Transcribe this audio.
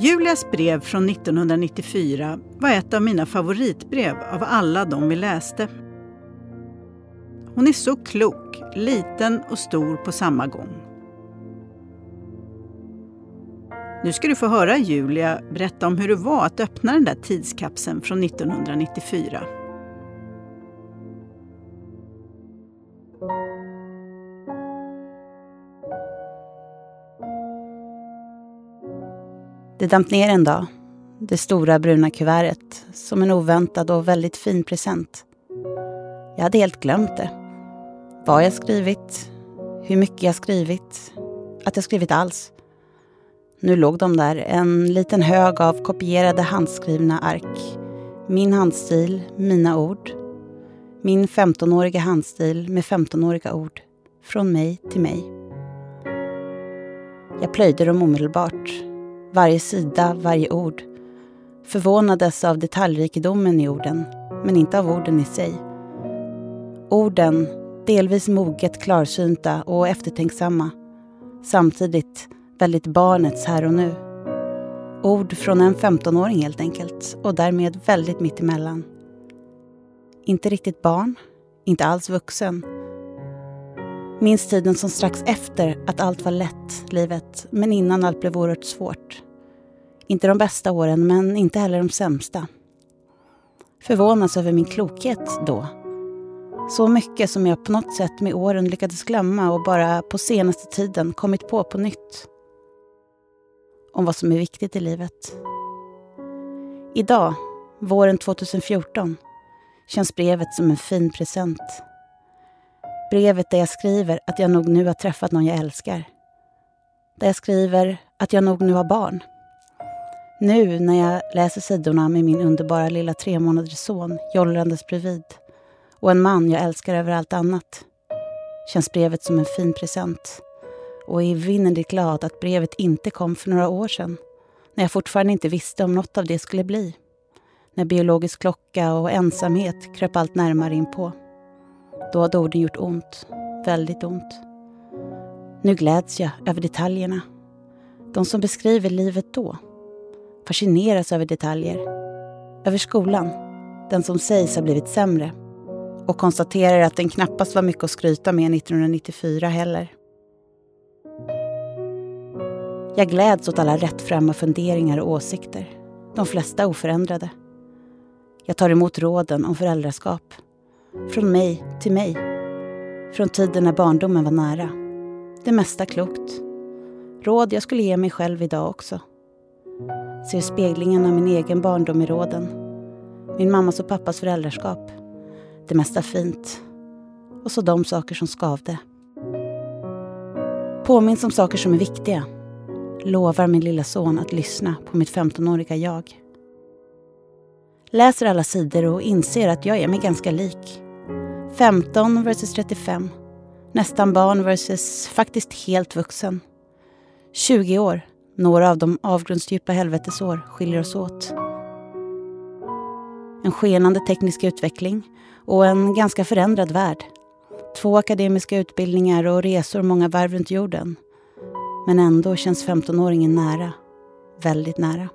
Julias brev från 1994 var ett av mina favoritbrev av alla de vi läste. Hon är så klok, liten och stor på samma gång. Nu ska du få höra Julia berätta om hur det var att öppna den där tidskapseln från 1994. Det damp ner en dag, det stora bruna kuvertet, som en oväntad och väldigt fin present. Jag hade helt glömt det. Vad jag skrivit, hur mycket jag skrivit, att jag skrivit alls. Nu låg de där, en liten hög av kopierade handskrivna ark. Min handstil, mina ord. Min 15-åriga handstil med 15-åriga ord. Från mig till mig. Jag plöjde dem omedelbart. Varje sida, varje ord. Förvånades av detaljrikedomen i orden, men inte av orden i sig. Orden, delvis moget klarsynta och eftertänksamma. Samtidigt väldigt barnets här och nu. Ord från en 15-åring helt enkelt och därmed väldigt mittemellan. Inte riktigt barn, inte alls vuxen. Minns tiden som strax efter att allt var lätt, livet, men innan allt blev oerhört svårt. Inte de bästa åren, men inte heller de sämsta. Förvånas över min klokhet då. Så mycket som jag på något sätt med åren lyckades glömma och bara på senaste tiden kommit på på nytt om vad som är viktigt i livet. Idag, våren 2014, känns brevet som en fin present. Brevet där jag skriver att jag nog nu har träffat någon jag älskar. Där jag skriver att jag nog nu har barn. Nu när jag läser sidorna med min underbara lilla tre månaders son jollrandes bredvid och en man jag älskar över allt annat känns brevet som en fin present och är evinnerligt glad att brevet inte kom för några år sedan när jag fortfarande inte visste om något av det skulle bli. När biologisk klocka och ensamhet kröp allt närmare inpå. Då hade orden gjort ont, väldigt ont. Nu gläds jag över detaljerna. De som beskriver livet då fascineras över detaljer. Över skolan, den som sägs ha blivit sämre och konstaterar att den knappast var mycket att skryta med 1994 heller. Jag gläds åt alla rättframma funderingar och åsikter. De flesta oförändrade. Jag tar emot råden om föräldraskap. Från mig till mig. Från tiden när barndomen var nära. Det mesta klokt. Råd jag skulle ge mig själv idag också. Ser speglingen av min egen barndom i råden. Min mammas och pappas föräldraskap. Det mesta fint. Och så de saker som skavde. Påminns om saker som är viktiga lovar min lilla son att lyssna på mitt 15-åriga jag. Läser alla sidor och inser att jag är mig ganska lik. 15 versus 35. Nästan barn versus faktiskt helt vuxen. 20 år, några av de avgrundsdjupa helvetesår, skiljer oss åt. En skenande teknisk utveckling och en ganska förändrad värld. Två akademiska utbildningar och resor många varv runt jorden. Men ändå känns 15-åringen nära. Väldigt nära.